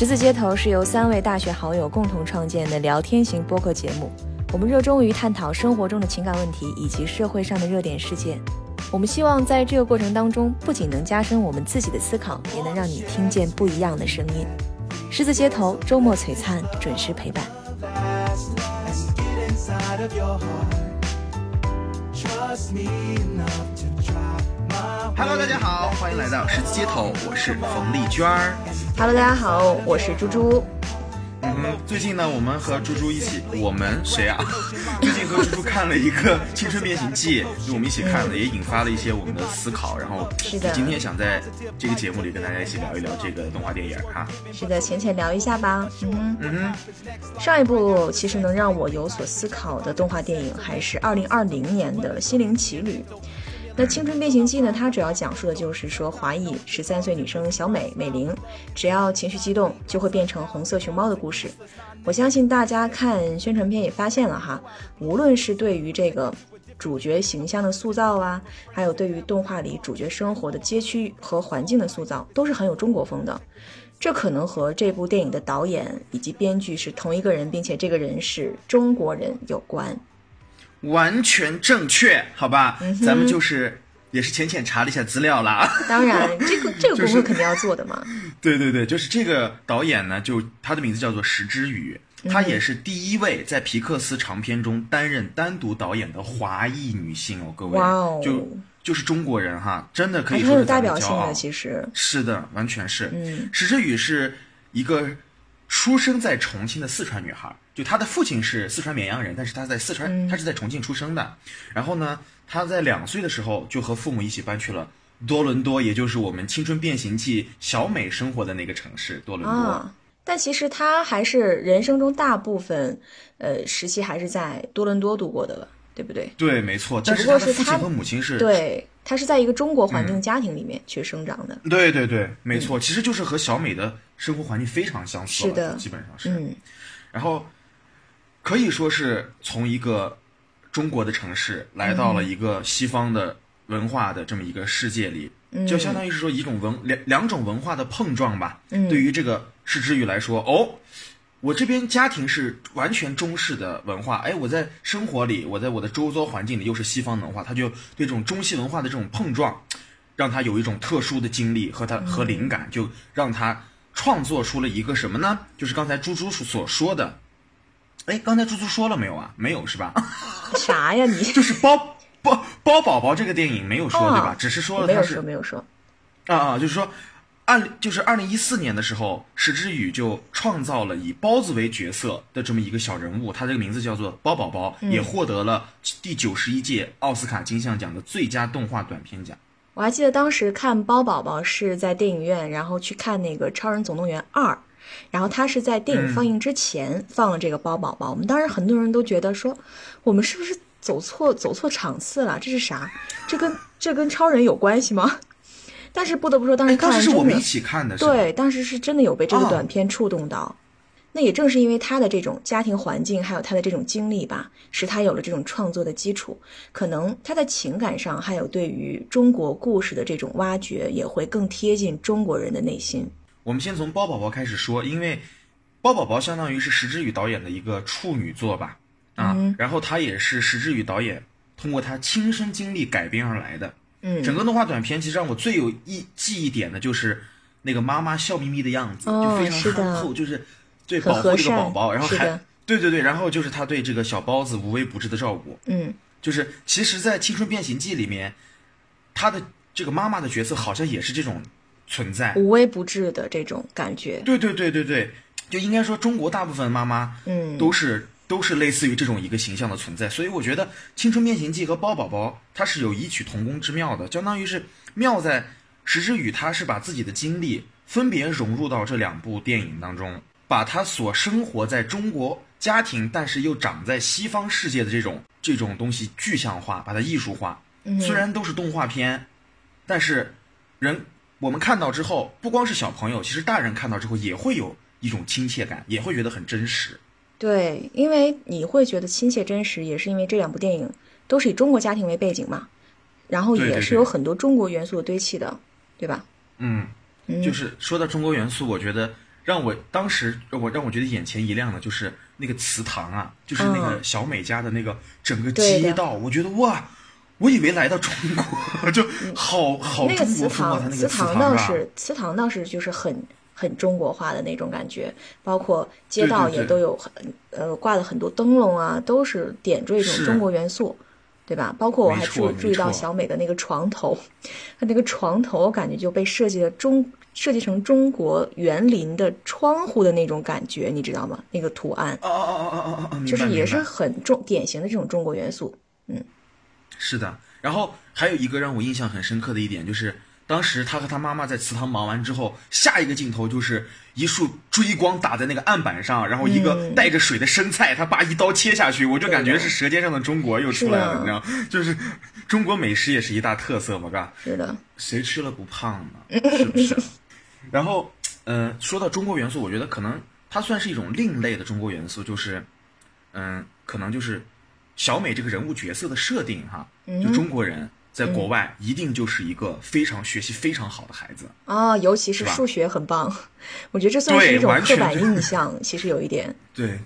十字街头是由三位大学好友共同创建的聊天型播客节目。我们热衷于探讨生活中的情感问题以及社会上的热点事件。我们希望在这个过程当中，不仅能加深我们自己的思考，也能让你听见不一样的声音。十字街头周末璀璨，准时陪伴。Trust me enough to Hello，大家好，欢迎来到十字街头，我是冯丽娟儿。Hello，大家好，我是猪猪。嗯哼，最近呢，我们和猪猪一起，我们谁啊？最近和猪猪看了一个《青春变形记》，就我们一起看了，也引发了一些我们的思考。然后，是的今天想在这个节目里跟大家一起聊一聊这个动画电影哈。是的，浅浅聊一下吧。嗯哼，嗯哼，上一部其实能让我有所思考的动画电影还是二零二零年的《心灵奇旅》。那《青春变形记》呢？它主要讲述的就是说，华裔十三岁女生小美美玲，只要情绪激动，就会变成红色熊猫的故事。我相信大家看宣传片也发现了哈，无论是对于这个主角形象的塑造啊，还有对于动画里主角生活的街区和环境的塑造，都是很有中国风的。这可能和这部电影的导演以及编剧是同一个人，并且这个人是中国人有关。完全正确，好吧？嗯咱们就是也是浅浅查了一下资料啦。当然，这个 这个肯定要做的嘛。对对对，就是这个导演呢，就他的名字叫做石之宇，嗯她也是第一位在皮克斯长片中担任单独导演的华裔女性哦，各位，哇哦就就是中国人哈，真的可以说是代表性的，其实。是的，完全是。嗯，石之宇是一个出生在重庆的四川女孩，就她的父亲是四川绵阳人，但是她在四川，嗯她是在重庆出生的。然后呢，她在两岁的时候就和父母一起搬去了多伦多，也就是我们《青春变形记》小美生活的那个城市多伦多。啊，但其实他还是人生中大部分呃时期还是在多伦多度过的了，对不对？对，没错。只但是不过是她她的父亲和母亲是，对，他是在一个中国环嗯境家庭里面去生长的。对对对，没错。其实就是和小美的生活环境非常相似，是的基本上是。嗯，然后可以说是从一个中国的城市来到了一个西方的文化的这么一个世界里，就相当于是说一种文两两种文化的碰撞吧。嗯对于这个石之宇来说，哦。我这边家庭是完全中式的文化，哎，我在生活里，我在我的周遭环境里又是西方文化，他就对这种中西文化的这种碰撞，让他有一种特殊的经历和他和灵感，就让他创作出了一个什么呢？就是刚才猪猪所说的，哎，刚才猪猪说了没有啊？没有是吧？啥呀你？就是包包包宝宝这个电影没有说、哦对吧？只是说了他是没有说，没有说。啊啊，就是说，按就是二零一四年的时候，石之宇就创造了以包子为角色的这么一个小人物，他这个名字叫做包宝宝，也获得了第九十一届奥斯卡金像奖的最佳动画短片奖。我还记得当时看包宝宝是在电影院，然后去看那个《超人总动员二》，然后他是在电影放映之前放了这个包宝宝。我们当时很多人都觉得说，我们是不是走错走错场次了？这是啥？这跟这跟超人有关系吗？但是不得不说，当时看的时是我们一起看的，对，当时是真的有被这个哦短片触动到。那也正是因为他的这种家庭环境，还有他的这种经历吧，使他有了这种创作的基础。可能他在情感上，还有对于中国故事的这种挖掘，也会更贴近中国人的内心。我们先从包宝宝开始说，因为包宝宝相当于是石之宇导演的一个处女作吧，啊，然后他也是石之宇导演通过他亲身经历改编而来的。嗯。整个动画短片其实让我最有意记忆点的就是那个妈妈笑眯眯的样子，哦就非常憨厚，就是对保护这个宝宝，然后还对对对，然后就是他对这个小包子无微不至的照顾，嗯，就是其实，在《青春变形记》里面，他的这个妈妈的角色好像也是这种存在，无微不至的这种感觉。对对对对对，就应该说中国大部分妈妈，嗯。都是都是类似于这种一个形象的存在，所以我觉得《青春变形记》和包宝宝它是有异曲同工之妙的，相当于是妙在石之宇他是把自己的经历分别融入到这两部电影当中，把他所生活在中国家庭，但是又长在西方世界的这种这种东西具象化，把它艺术化。虽然都是动画片，但是人我们看到之后，不光是小朋友，其实大人看到之后也会有一种亲切感，也会觉得很真实。对，因为你会觉得亲切真实，也是因为这两部电影都是以中国家庭为背景嘛，然后也是有很多中国元素堆砌的，对吧？嗯，嗯就是说到中国元素，我觉得让我当时我让我觉得眼前一亮的就是那个祠堂啊，就是那个嗯小美家的那个整个街道，我觉得哇，我以为来到中国，就好好中国风啊，祠堂倒是祠堂倒是就是很很中国化的那种感觉，包括街道也都有很呃挂了很多灯笼啊，都是点缀这种中国元素。对吧？包括我还注注意到小美的那个床头，它那个床头感觉就被设计的中设计成中国园林的窗户的那种感觉，你知道吗？那个图案啊啊啊啊啊啊啊！明白就是也是很重典型的这种中国元素。嗯是的，然后还有一个让我印象很深刻的一点，就是当时他和他妈妈在祠堂忙完之后，下一个镜头就是一束追光打在那个案板上，然后一个嗯带着水的生菜，他爸一刀切下去，我就感觉是《舌尖上的中国》又出来了，你知道，就是中国美食也是一大特色嘛，嘎。是的，谁吃了不胖呢？是不是？然后，呃，说到中国元素，我觉得可能它算是一种另类的中国元素，就是，嗯、可能就是小美这个人物角色的设定哈，嗯就中国人在国外一定就是一个非常学习非常好的孩子，啊，尤其是数学很棒，我觉得这算是一种刻板印象，其实有一点。对，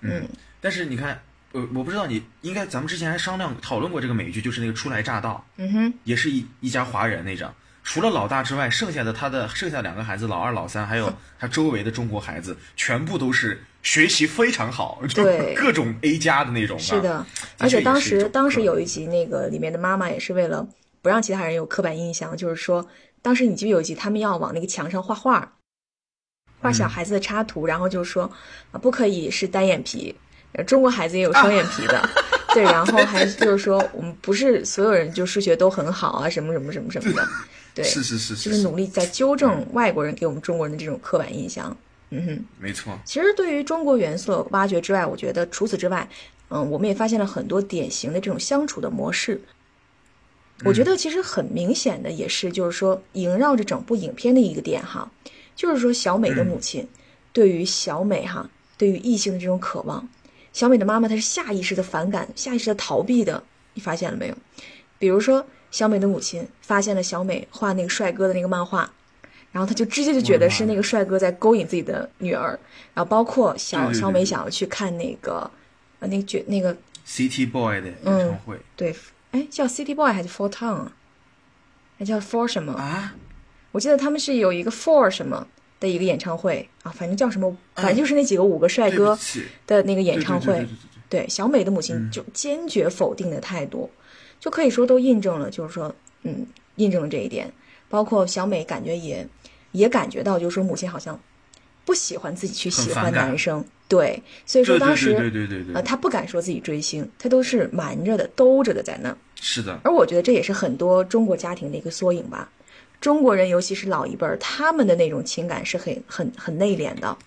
嗯，但是你看，呃，我不知道你应该咱们之前还商量讨论过这个美剧，就是那个初来乍到，嗯哼，也是一一家华人那张。除了老大之外，剩下的他的剩下两个孩子，老二、老三，还有他周围的中国孩子，全部都是学习非常好，就对 各种 A 加的那种。是的，啊而且当时当时嗯有一集那个里面的妈妈也是为了不让其他人有刻板印象，就是说当时你记不有一集他们要往那个墙上画画，画小嗯孩子的插图，然后就说啊不可以是单眼皮，呃中国孩子也有双眼皮的。对，然后还就是说，我们不是所有人就数学都很好啊，什么什么什么什么的，对，是是是就是是。努力在纠正外国人给我们中国人的这种刻板印象。嗯哼，没错，其实对于中国元素的挖掘之外，我觉得除此之外，嗯，我们也发现了很多典型的这种相处的模式。我觉得其实很明显的也是，就是说萦绕着整部影片的一个点哈，就是说小美的母亲对于小美哈，对于异性的这种渴望，小美的妈妈她是下意识的反感、下意识的逃避的，你发现了没有？比如说小美的母亲发现了小美画那个帅哥的那个漫画，然后她就直接就觉得是那个帅哥在勾引自己的女儿，然后包括小小美想要去看那个呃那个剧那个 City Boy 的演嗯唱会、对，哎叫 City Boy 还是 Four Town 啊？还叫 For 什么？啊，我记得他们是有一个 For 什么的一个演唱会啊，反正叫什么，反正就是那几个五个帅哥的那个演唱会。对小美的母亲就坚决否定的态度，就可以说都印证了，就是说，嗯，印证了这一点。包括小美感觉也也感觉到，就是说母亲好像不喜欢自己去喜欢男生，对，所以说当时对对对对对呃，她不敢说自己追星，她都是瞒着的、兜着的在那。是的，而我觉得这也是很多中国家庭的一个缩影吧。中国人，尤其是老一辈儿，他们的那种情感是很很很内敛的，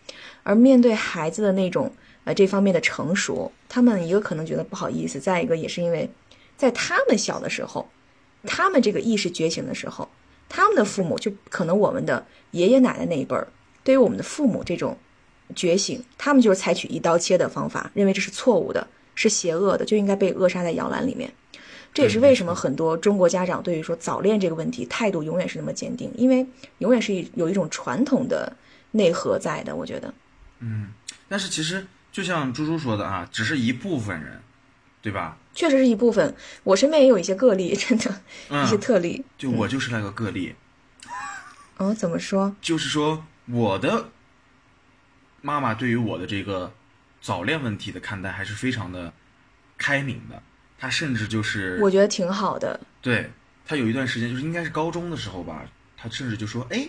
而面对孩子的那种呃这方面的成熟，他们一个可能觉得不好意思，再一个也是因为在他们小的时候，他们这个意识觉醒的时候，他们的父母就可能我们的爷爷奶奶那一辈儿，对于我们的父母这种觉醒，他们就是采取一刀切的方法，认为这是错误的，是邪恶的，就应该被扼杀在摇篮里面。这也是为什么很多中国家长对于说早恋这个问题态度永远是那么坚定，因为永远是有一种传统的内核在的。我觉得，嗯但是其实就像猪猪说的啊，只是一部分人，对吧？确实是一部分。我身边也有一些个例，真的，嗯一些特例。就我就是那个个例，哦，怎么说？就是说我的妈妈对于我的这个早恋问题的看待还是非常的开明的，她甚至就是我觉得挺好的。对她有一段时间就是应该是高中的时候吧，她甚至就说：“哎，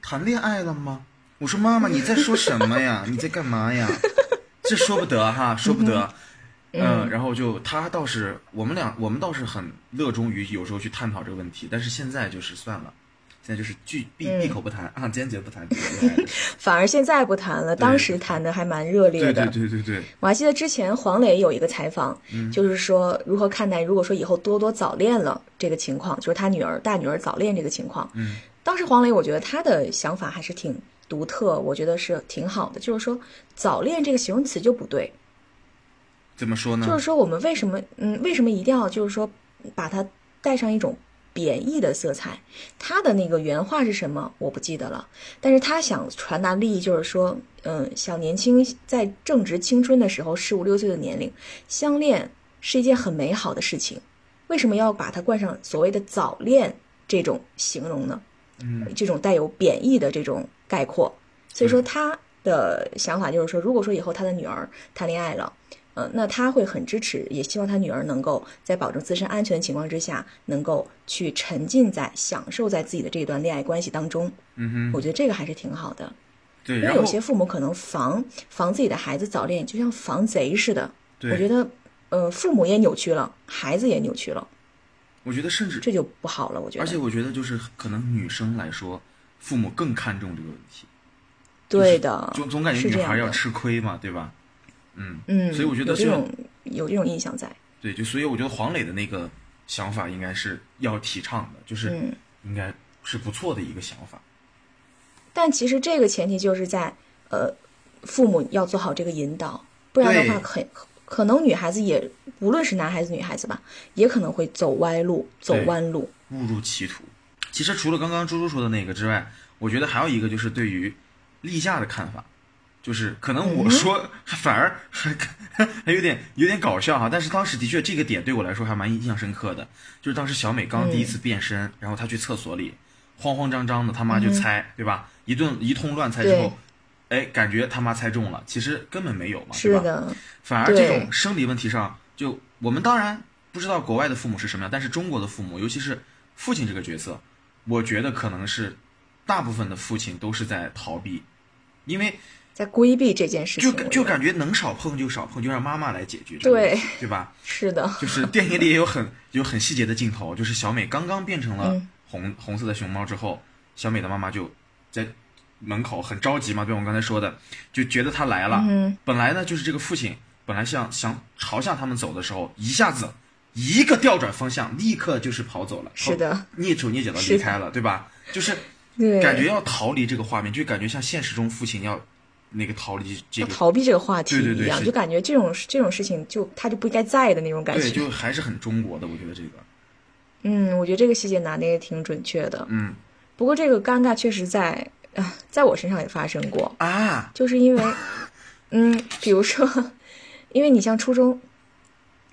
谈恋爱了吗？”我说：“妈妈，你在说什么呀？你在干嘛呀？”这说不得哈，说不得。嗯，然后就他倒是我们俩，我们倒是很热衷于有时候去探讨这个问题，但是现在就是算了，现在就是拒闭闭口不谈啊，坚决不谈。反而现在不谈了，当时谈的还蛮热烈对的。对对对对，我还记得之前黄磊有一个采访，就是说如何看待如果说以后多多早恋了这个情况，就是他女儿大女儿早恋这个情况。嗯，当时黄磊我觉得他的想法还是挺独特，我觉得是挺好的，就是说早恋这个形容词就不对，怎么说呢？就是说我们为什么嗯为什么一定要就是说把它带上一种贬义的色彩。他的那个原话是什么我不记得了，但是他想传达利益就是说，嗯，小年轻在正值青春的时候，十五六岁的年龄，相恋是一件很美好的事情，为什么要把它冠上所谓的早恋这种形容呢？嗯，这种带有贬义的这种概括。所以说他的想法就是说，如果说以后他的女儿谈恋爱了，呃，那他会很支持，也希望他女儿能够在保证自身安全的情况之下，能够去沉浸在享受在自己的这段恋爱关系当中。嗯哼，我觉得这个还是挺好的，对，因为有些父母可能防防自己的孩子早恋，就像防贼似的。对我觉得，呃，父母也扭曲了，孩子也扭曲了，我觉得甚至，这就不好了。我觉得，而且我觉得就是可能女生来说，父母更看重这个问题，对的，总总感觉女孩要吃亏嘛，对吧？嗯，嗯，所以我觉得这种有这种印象在。对，就所以我觉得黄磊的那个想法应该是要提倡的，就是嗯应该是不错的一个想法。但其实这个前提就是在呃，父母要做好这个引导，不然的话对很可能女孩子也无论是男孩子女孩子吧，也可能会走歪路、走弯路。误入歧途。其实除了刚刚猪猪说的那个之外，我觉得还有一个就是对于立夏的看法，就是可能我说反而还还有点有点搞笑哈，但是当时的确这个点对我来说还蛮印象深刻的，就是当时小美刚第一次变身，然后她去厕所里慌慌张张的，他妈就猜，对吧？一顿一通乱猜之后，哎，感觉他妈猜中了，其实根本没有嘛，对吧？是的，反而这种生理问题上，就我们当然不知道国外的父母是什么样，但是中国的父母，尤其是父亲这个角色，我觉得可能是大部分的父亲都是在逃避，因为在规避这件事就就感觉能少碰就少碰，就让妈妈来解决这个问对题，对吧？是的，就是电影里也有很有很细节的镜头，就是小美刚刚变成了嗯红、红色的熊猫之后，小美的妈妈就在门口很着急嘛，对我们刚才说的，就觉得她来了。嗯本来呢，就是这个父亲本来想想朝向他们走的时候，一下子一个调转方向，立刻就是跑走了，是的蹑手蹑脚的离开了，对吧？就是对，感觉要逃离这个画面，就感觉像现实中父亲要那个逃离这个，逃避这个话题一样，对对对就感觉这种这种事情就他就不应该在的那种感觉对，觉。就还是很中国的，我觉得这个，嗯，我觉得这个细节拿捏也挺准确的。嗯不过这个尴尬确实在啊、在我身上也发生过。啊，就是因为，嗯，比如说，因为你像初中，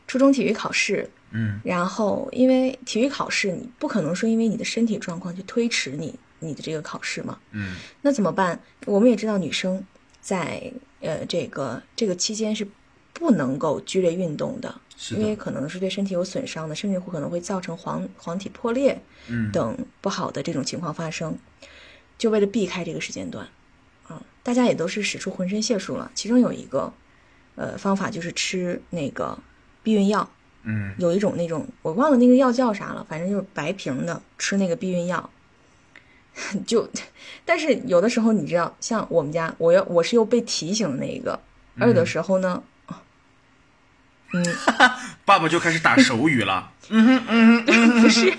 初中体育考试，嗯然后因为体育考试，你不可能说因为你的身体状况去推迟你你的这个考试嘛，嗯那怎么办？我们也知道女生在呃这个这个期间是不能够剧烈运动的，因为可能是对身体有损伤的，甚至会可能会造成黄黄体破裂嗯等不好的这种情况发生。就为了避开这个时间段，啊，大家也都是使出浑身解数了。其中有一个，呃，方法就是吃那个避孕药，嗯有一种那种我忘了那个药叫啥了，反正就是白瓶的，吃那个避孕药。就，但是有的时候你知道，像我们家，我要我是又被提醒的那一个，而有的时候呢，嗯，爸爸就开始打手语了，嗯嗯嗯 不是，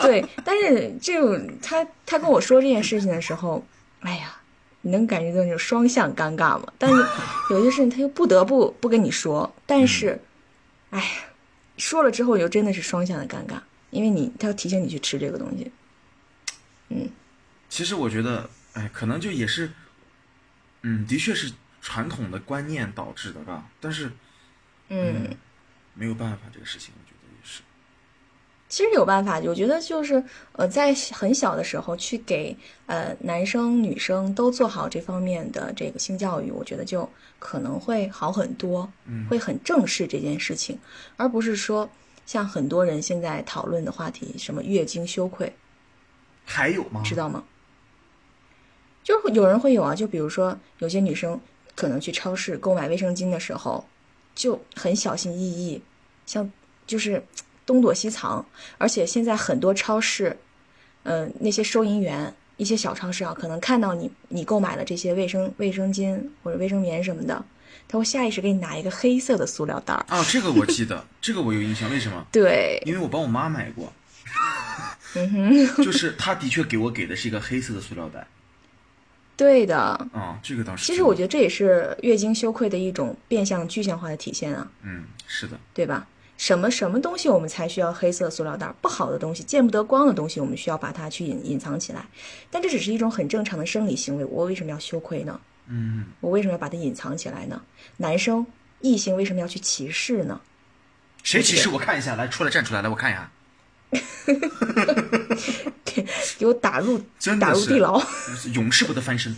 对，但是这种他他跟我说这件事情的时候，哎呀，你能感觉到那种双向尴尬吗？但是有些事情他又不得不不跟你说，但是，哎呀，说了之后又真的是双向的尴尬，因为你他要提醒你去吃这个东西，其实我觉得，哎，可能就也是，嗯，的确是传统的观念导致的吧。但是嗯。没有办法，这个事情我觉得也是。其实有办法，我觉得就是呃，在很小的时候去给呃男生女生都做好这方面的这个性教育，我觉得就可能会好很多，嗯会很正视这件事情，而不是说像很多人现在讨论的话题，什么月经羞愧，还有吗？知道吗？就有人会有啊，就比如说有些女生可能去超市购买卫生巾的时候，就很小心翼翼，像就是 东躲西藏，而且现在很多超市，呃，那些收银员，一些小超市啊，可能看到你你购买了这些卫生卫生巾或者卫生棉什么的，他会下意识给你拿一个黑色的塑料袋儿。啊，这个我记得，这个我有印象。为什么？对，因为我帮我妈买过，嗯哼，就是她的确给我给的是一个黑色的塑料袋。对的。啊，这个倒是其实我觉得这也是月经羞愧的一种变相具象化的体现啊。嗯，是的，对吧？什么什么东西我们才需要黑色塑料袋儿？不好的东西、见不得光的东西，我们需要把它去隐隐藏起来。但这只是一种很正常的生理行为，我为什么要羞愧呢？嗯，我为什么要把它隐藏起来呢？男生异性为什么要去歧视呢？谁歧视我看一下，来出来站出来，来我看一下，给我打入打入地牢。永世不得翻身。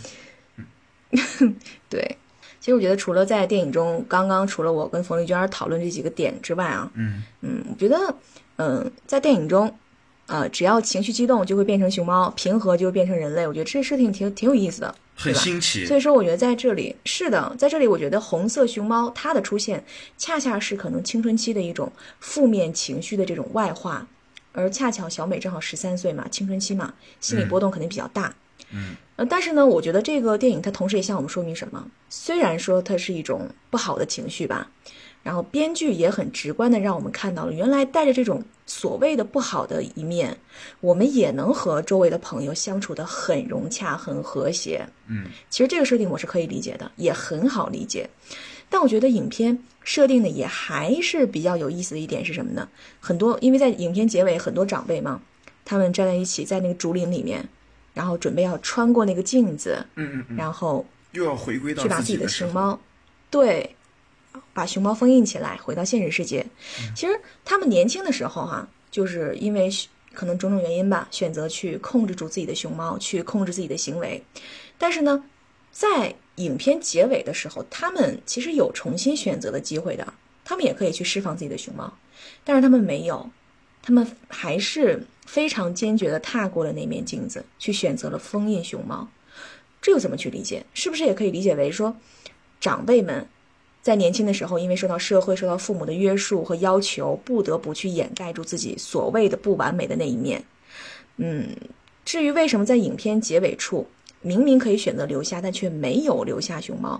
对，其实我觉得除了在电影中，刚刚除了我跟冯丽娟讨论这几个点之外啊，嗯嗯，我觉得，嗯，在电影中，呃，只要情绪激动就会变成熊猫，平和就会变成人类。我觉得这设定挺挺有意思的，很新奇所以说，我觉得在这里是的，在这里，我觉得红色熊猫它的出现，恰恰是可能青春期的一种负面情绪的这种外化，而恰巧小美正好十三岁嘛，青春期嘛，心理波动肯定比较大。嗯呃，但是呢，我觉得这个电影它同时也向我们说明什么？虽然说它是一种不好的情绪吧，然后编剧也很直观的让我们看到了，原来带着这种所谓的不好的一面，我们也能和周围的朋友相处的很融洽、很和谐。嗯其实这个设定我是可以理解的，也很好理解。但我觉得影片设定的也还是比较有意思的一点是什么呢？很多因为在影片结尾，很多长辈嘛，他们站在一起在那个竹林里面，然后准备要穿过那个镜子，嗯嗯嗯，然后又要回归到去把自己的。熊猫，对，把熊猫封印起来，回到现实世界。其实他们年轻的时候哈、就是因为可能种种原因吧，选择去控制住自己的熊猫，去控制自己的行为。但是呢，在影片结尾的时候，他们其实有重新选择的机会的，他们也可以去释放自己的熊猫，但是他们没有，他们还是非常坚决的踏过了那面镜子，去选择了封印熊猫。这又怎么去理解？是不是也可以理解为说，长辈们在年轻的时候，因为受到社会、受到父母的约束和要求，不得不去掩盖住自己所谓的不完美的那一面？嗯，至于为什么在影片结尾处明明可以选择留下，但却没有留下熊猫，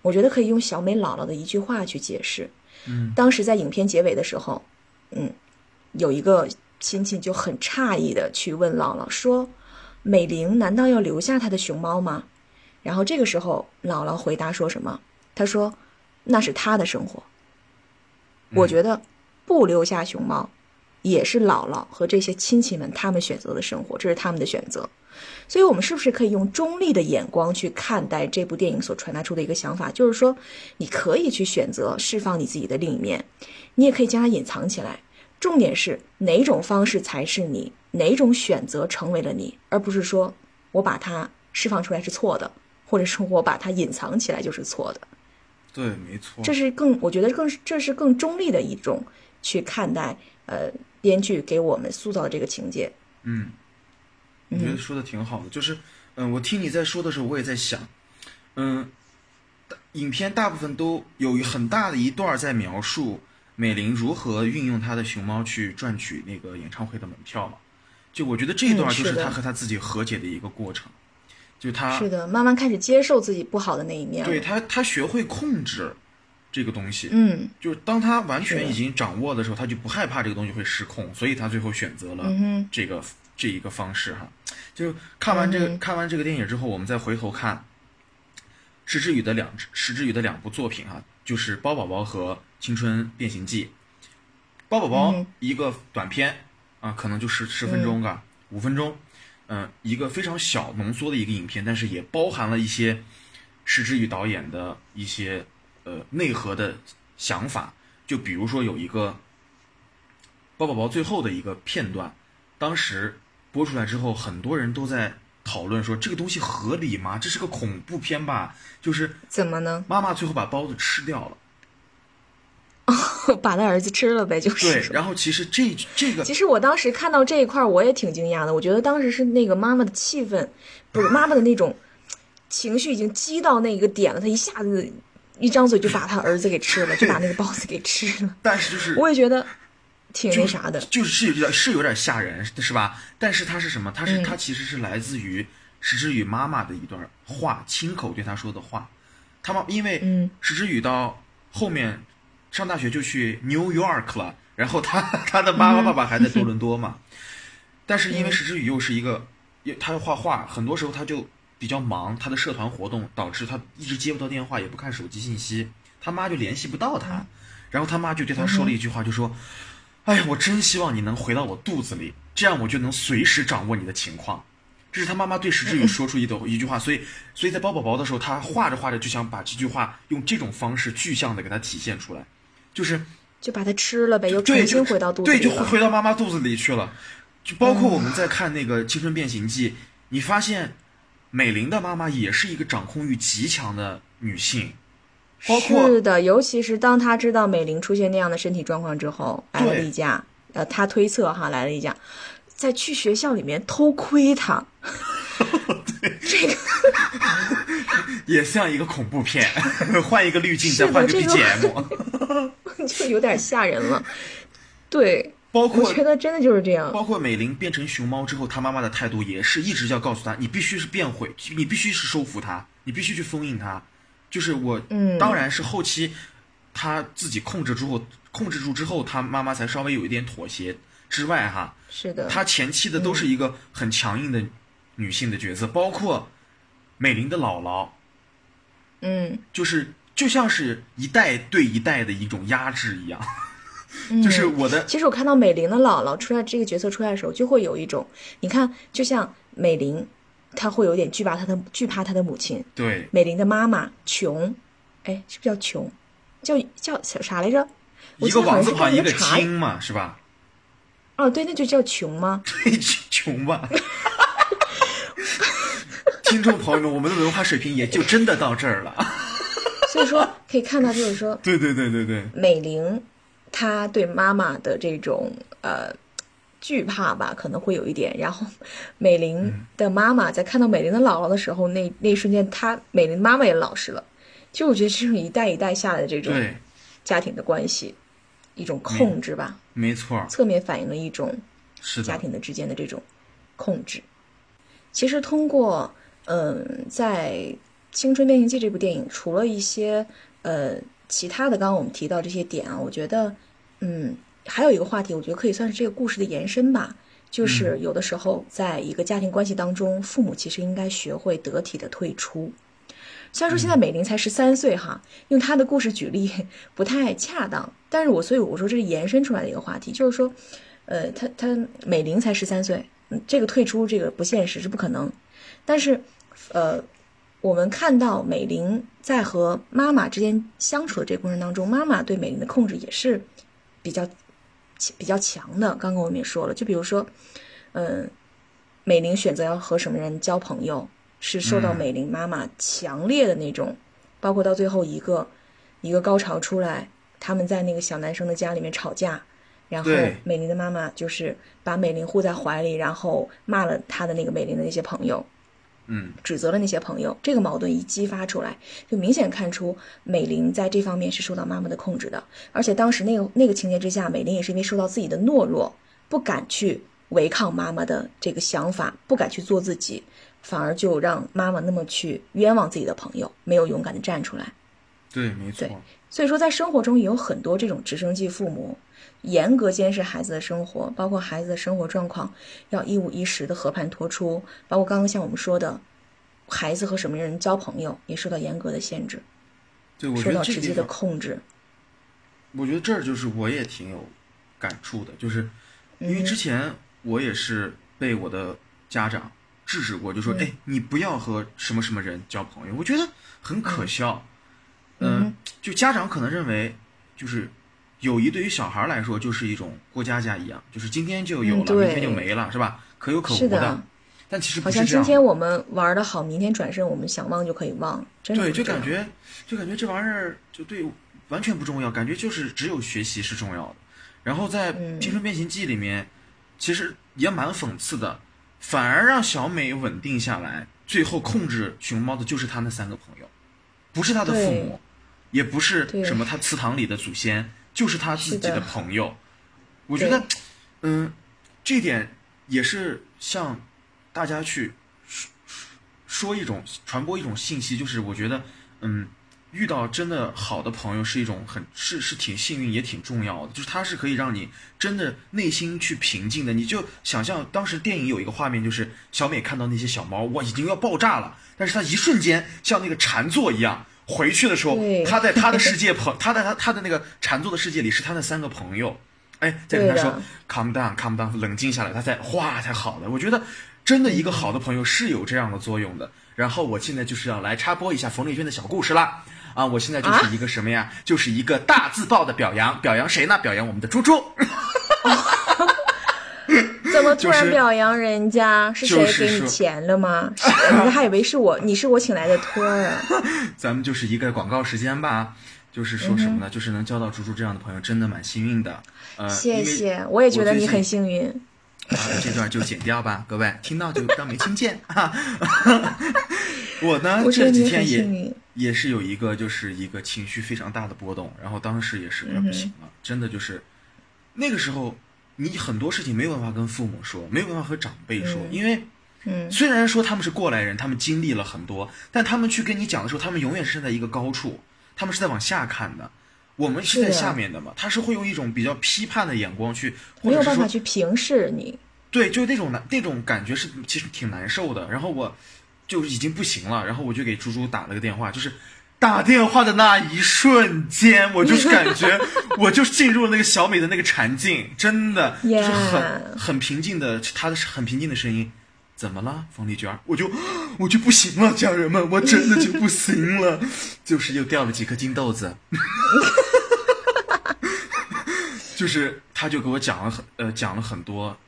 我觉得可以用小美姥姥的一句话去解释。嗯，当时在影片结尾的时候，嗯，有一个亲戚就很诧异的去问姥姥说：“美玲难道要留下她的熊猫吗？”然后这个时候，姥姥回答说什么？她说：“那是她的生活。”我觉得不留下熊猫，也是姥姥和这些亲戚们他们选择的生活，这是他们的选择。所以，我们是不是可以用中立的眼光去看待这部电影所传达出的一个想法？就是说，你可以去选择释放你自己的另一面，你也可以将它隐藏起来。重点是哪种方式才是你，哪种选择成为了你，而不是说我把它释放出来是错的，或者说我把它隐藏起来就是错的。对，没错。这是更，我觉得更这是更中立的一种去看待呃编剧给我们塑造的这个情节。嗯，我觉得说的挺好的，就是，嗯，我听你在说的时候，我也在想，嗯，大影片大部分都有很大的一段在描述美玲如何运用她的熊猫去赚取那个演唱会的门票嘛。就我觉得这一段就是是她和她自己和解的一个过程，就她是的，慢慢开始接受自己不好的那一面。对她她学会控制这个东西，嗯。就是当他完全已经掌握的时候，他就不害怕这个东西会失控，所以他最后选择了嗯这个、这一个方式哈。就看完这个、嗯看完这个电影之后，我们再回头看石之宇的两石之宇的两部作品哈，就是《包宝宝》和《青春变形记》。包宝宝嗯一个短片啊，可能就十十分钟吧，五、分钟，嗯、一个非常小浓缩的一个影片，但是也包含了一些石之宇导演的一些呃内核的想法。就比如说有一个包宝宝最后的一个片段，当时播出来之后，很多人都在讨论说这个东西合理吗？这是个恐怖片吧？就是怎么呢？妈妈最后把包子吃掉了。把他儿子吃了呗，就是对，然后其实这这个其实我当时看到这一块，我也挺惊讶的。我觉得当时是那个妈妈的气氛，不是妈妈的那种情绪已经激到那个点了，她一下子一张嘴就把他儿子给吃了，就把那个包子给吃了。但是就是我也觉得挺那啥的。就是是有点是有点吓人，是吧？但是他是什么？他是、嗯它其实是来自于石之宇妈妈的一段话，亲口对他说的话。他妈因为嗯石之宇到后面上大学就去 New York 了，然后他他的妈妈爸爸还在多伦 多嘛。但是因为石之宇又是一个，又他画画，很多时候他就比较忙，他的社团活动导致他一直接不到电话，也不看手机信息，他妈就联系不到他。然后他妈就对他说了一句话，就说：“哎呀，我真希望你能回到我肚子里，这样我就能随时掌握你的情况。”这是他妈妈对石之宇说出一的一句话，所以，所以在包宝宝的时候，他画着画着就想把这句话用这种方式具象的给他体现出来，就是就把它吃了呗，又，重新回到肚子对，里对。就回到妈妈肚子里去了。就包括我们在看那个《青春变形记》，你发现美玲的妈妈也是一个掌控欲极强的女性，包括是的，尤其是当她知道美玲出现那样的身体状况之后，来了例假，呃，她推测哈来了例假，在去学校里面偷窥他。这个 也像一个恐怖片，换一个滤镜，再换个 BGM，就有点吓人了。对，包括我觉得真的就是这样。包括美玲变成熊猫之后，她妈妈的态度也是一直要告诉她，你必须是变回，你必须是收服她，你必须去封印她。就是我，嗯。当然是后期她自己控制之后，控制住之后，她妈妈才稍微有一点妥协之外，哈，是的，她前期的都是一个很强硬的女性的角色，包括美玲的姥姥，嗯，就是就像是一代对一代的一种压制一样，嗯就是我的其实我看到美玲的姥姥出来这个角色出来的时候，就会有一种，你看，就像美玲，她会有点惧怕她的惧怕她的母亲，对美玲的妈妈琼，哎，是不是叫琼？叫叫啥来着？一个记得好像是王字旁一个青嘛，是吧？哦，对，那就叫琼吗？对，穷吧。听众朋友们，我们的文化水平也就真的到这儿了。所以说可以看到，就是说 对对对对对，美玲她对妈妈的这种呃惧怕吧，可能会有一点。然后美玲的妈妈在看到美玲的姥姥的时候，那那一瞬间，她美玲妈妈也老实了。就我觉得这种一代一代下来的这种对，家庭的关系，一种控制吧，没错，侧面反映了一种是，家庭的之间的这种控制。其实通过嗯，在《青春变形记》这部电影，除了一些呃其他的，刚刚我们提到这些点啊，我觉得嗯还有一个话题，我觉得可以算是这个故事的延伸吧。就是有的时候，在一个家庭关系当中，父母其实应该学会得体的退出。虽然说现在美玲才十三岁哈，用她的故事举例不太恰当，但是我所以我说这是延伸出来的一个话题，就是说，呃，她她美玲才十三岁，嗯，这个退出这个不现实是不可能，但是，呃，我们看到美玲在和妈妈之间相处的这个过程当中，妈妈对美玲的控制也是比较比较强的。刚刚我们也说了，就比如说，嗯、美玲选择要和什么人交朋友，是受到嗯美玲妈妈强烈的那种，包括到最后一个一个高潮出来，他们在那个小男生的家里面吵架，然后美玲的妈妈就是把美玲护在怀里，然后骂了她的那个美玲的那些朋友，嗯，指责了那些朋友，这个矛盾一激发出来，就明显看出美玲在这方面是受到妈妈的控制的，而且当时那个那个情节之下，美玲也是因为受到自己的懦弱，不敢去违抗妈妈的这个想法，不敢去做自己，反而就让妈妈那么去冤枉自己的朋友，没有勇敢的站出来。对，没错。对，所以说，在生活中也有很多这种直升机父母，严格监视孩子的生活，包括孩子的生活状况，要一五一十的和盘托出。包括刚刚像我们说的，孩子和什么人交朋友，也受到严格的限制，对，我受觉到直接的控制。我觉得这儿就是我也挺有感触的，就是因嗯为之前我也是被我的家长制止过，就说，嗯哎，你不要和什么什么人交朋友，我觉得很可笑。嗯嗯，就家长可能认为，就是友谊对于小孩来说就是一种过家家一样，就是今天就有了，嗯明天就没了，是吧？可有可无是的。但其实好像不是这样。今天我们玩的好，明天转身我们想忘就可以忘，真的对，就感觉就感觉这玩意儿就对完全不重要，感觉就是只有学习是重要的。然后在嗯《青春变形记》里面，其实也蛮讽刺的，反而让小美稳定下来，最后控制熊猫的就是她那三个朋友，不是她的父母，也不是什么她祠堂里的祖先，就是他自己的朋友。我觉得，嗯，这一点也是向大家去说说一种传播一种信息，就是我觉得，嗯，遇到真的好的朋友是一种很是是挺幸运也挺重要的，就是他是可以让你真的内心去平静的。你就想象当时电影有一个画面，就是小美看到那些小猫，哇，已经要爆炸了，但是她一瞬间像那个禅坐一样，回去的时候，他在他的世界朋，他在他他的那个禅坐的世界里是他的三个朋友，哎，再跟他说 calm down，calm down，冷静下来，他才哗才好的。我觉得真的一个好的朋友是有这样的作用的。然后我现在就是要来插播一下冯丽娟的小故事啦。啊，我现在就是一个什么呀？就是一个大字报的表扬，表扬谁呢？表扬我们的猪猪。怎么突然表扬人家？是谁给你钱了吗？是你还以为是我，你是我请来的托儿啊？咱们就是一个广告时间吧。就是说什么嗯呢？就是能交到猪猪这样的朋友，真的蛮幸运的。呃，谢谢，我也觉得你很幸运。啊，这段就剪掉吧，各位听到就当没听见啊。我呢这几天也。也是有一个就是一个情绪非常大的波动，然后当时也是快不行了，真的就是那个时候你很多事情没有办法跟父母说，没有办法和长辈说，因为嗯虽然说他们是过来人，他们经历了很多，但他们去跟你讲的时候，他们永远是站在一个高处，他们是在往下看的。我们是在下面的嘛，他是会用一种比较批判的眼光去，或没有办法去平视你。对，就是那种难那种感觉是其实挺难受的。然后我就已经不行了，然后我就给猪猪打了个电话，就是打电话的那一瞬间，我就是感觉 我就是进入了那个小美的那个禅境，真的就是很很平静的，她的很平静的声音。怎么了，冯丽娟？我就 我就不行了，家人们，我真的就不行了，就是又掉了几颗金豆子。就是他就给我讲了很呃讲了很多，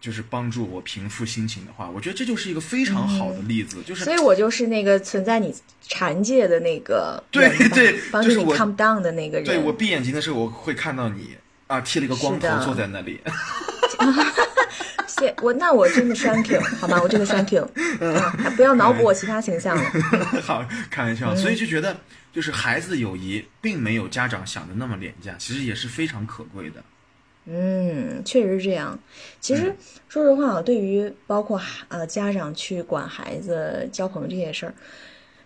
就是帮助我平复心情的话，我觉得这就是一个非常好的例子，就是所以我就是那个存在你禅界的那个 对对帮助你 calm down 的那个人。对我闭眼睛的时候，我会看到你啊剃了一个光头坐在那里，谢我，那我真的 thank you，好吗？我真的 thank you，啊，不要脑补我其他形象了。好开玩笑，所以就觉得就是孩子的友谊并没有家长想的那么廉价，其实也是非常可贵的。嗯，确实是这样。其实说实话啊，对于包括呃家长去管孩子、交朋友这些事儿，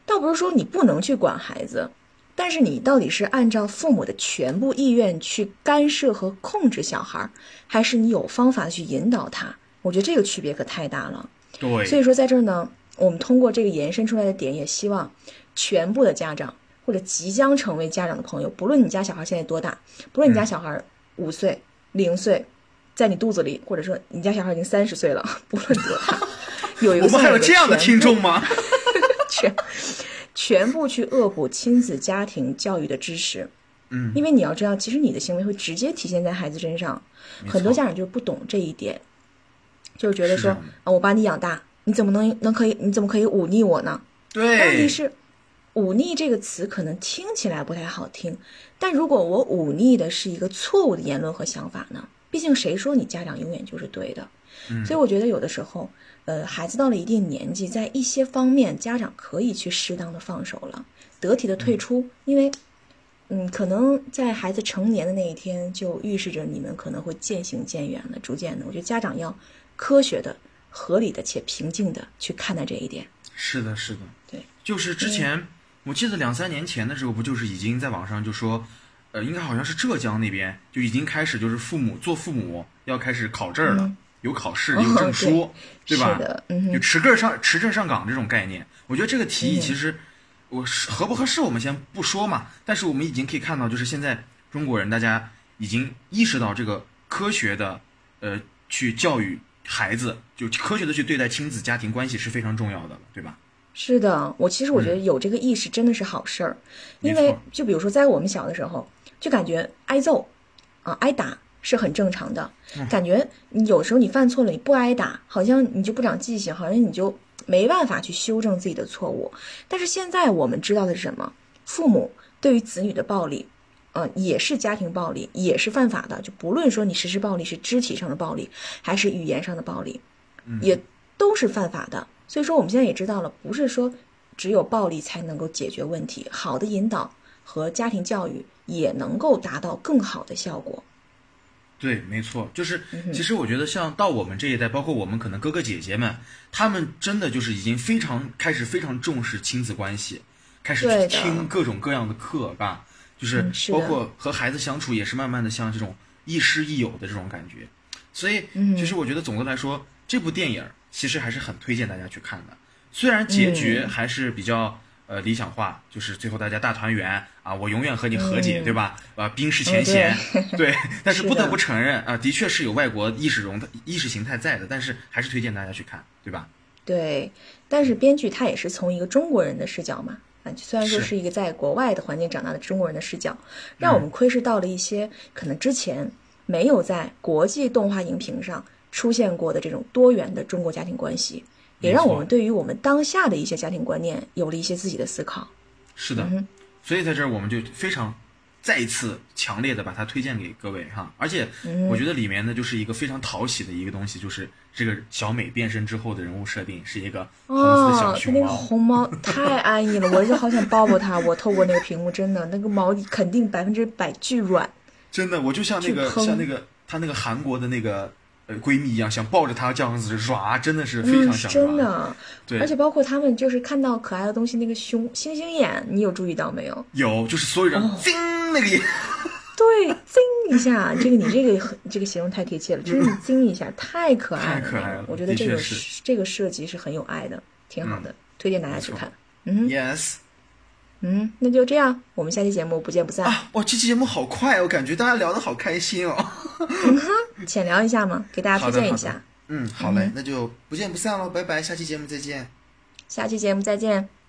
倒不是说你不能去管孩子，但是你到底是按照父母的全部意愿去干涉和控制小孩，还是你有方法去引导他？我觉得这个区别可太大了。对，所以说，在这儿呢，我们通过这个延伸出来的点，也希望全部的家长或者即将成为家长的朋友，不论你家小孩现在多大，不论你家小孩五岁、零岁，在你肚子里，或者说你家小孩已经三十岁了，不论多大，有一个我们还有这样的听众吗？全全部去恶补亲子家庭教育的知识。嗯，因为你要知道，其实你的行为会直接体现在孩子身上。很多家长就不懂这一点，就是觉得说啊，我把你养大，你怎么能能可以，你怎么可以忤逆我呢？对问题，是，忤逆这个词可能听起来不太好听，但如果我忤逆的是一个错误的言论和想法呢？毕竟谁说你家长永远就是对的？嗯所以我觉得有的时候，呃，孩子到了一定年纪，在一些方面，家长可以去适当的放手了，得体的退出，因为，嗯，可能在孩子成年的那一天，就预示着你们可能会渐行渐远了，逐渐的。我觉得家长要科学的、合理的且平静的去看待这一点。是的，是的，对，就是之前、我记得两三年前的时候，不就是已经在网上就说，呃，应该好像是浙江那边就已经开始就是父母做父母要开始考证了，有考试有证书，对吧？是的，嗯就，持证上持证上岗这种概念，我觉得这个提议嗯其实我是合不合适我们先不说嘛，但是我们已经可以看到，就是现在中国人大家已经意识到这个科学的呃去教育孩子，就科学的去对待亲子家庭关系是非常重要的了，对吧？是的，我其实我觉得有这个意识真的是好事儿，因为就比如说在我们小的时候，就感觉挨揍啊、挨打是很正常的，嗯 感觉你有时候你犯错了你不挨打，好像你就不长记性，好像你就没办法去修正自己的错误。但是现在我们知道的是什么？父母对于子女的暴力。呃，也是家庭暴力，也是犯法的。就不论说你实施暴力是肢体上的暴力，还是语言上的暴力，也都是犯法的。所以说，我们现在也知道了，不是说只有暴力才能够解决问题，好的引导和家庭教育也能够达到更好的效果。对，没错，就是嗯其实我觉得像到我们这一代，包括我们可能哥哥姐姐们，他们真的就是已经非常开始非常重视亲子关系，开始去听各种各样的课吧，就是包括和孩子相处也是慢慢的像这种亦师亦友的这种感觉。所以，嗯其实我觉得总的来说，这部电影其实还是很推荐大家去看的。虽然结局嗯还是比较、呃理想化，就是最后大家大团圆啊，我永远和你和解，嗯对吧？啊，冰释前嗯嫌，对。但是不得不承认啊，的确是有外国意识容意识形态在的，但是还是推荐大家去看，对吧？对，但是编剧他也是从一个中国人的视角嘛，啊，虽然说是是一个在国外的环境长大的中国人的视角，让我们窥视到了一些可能之前没有在国际动画荧屏上出现过的这种多元的中国家庭关系，也让我们对于我们当下的一些家庭观念有了一些自己的思考。是的，嗯所以在这儿我们就非常再一次强烈的把它推荐给各位哈，而且嗯我觉得里面呢就是一个非常讨喜的一个东西，就是这个小美变身之后的人物设定是一个红色的小哦，它那个熊猫，红猫太安逸了，我就好想抱抱它。我透过那个屏幕，真的那个毛肯定百分之百巨软。真的我就像那个像那个他那个韩国的那个呃闺蜜一样，想抱着她这样子耍，真的是非嗯，常想耍，真的，对，而且包括他们就是看到可爱的东西，那个熊星星眼，你有注意到没有？有就是所有人哦那个眼，对，惊一下，这个你这个这个形容太贴切了，就是惊一下，太可爱了。太可爱了我觉得这个这个设计是很有爱的，挺好的，推荐大家去看。嗯 yes 嗯，那就这样，我们下期节目不见不散。啊，哇，这期节目好快，我感觉大家聊得好开心哦。浅聊一下嘛，给大家推荐一下。嗯，好嘞，那就不见不散喽，拜拜，下期节目再见。下期节目再见。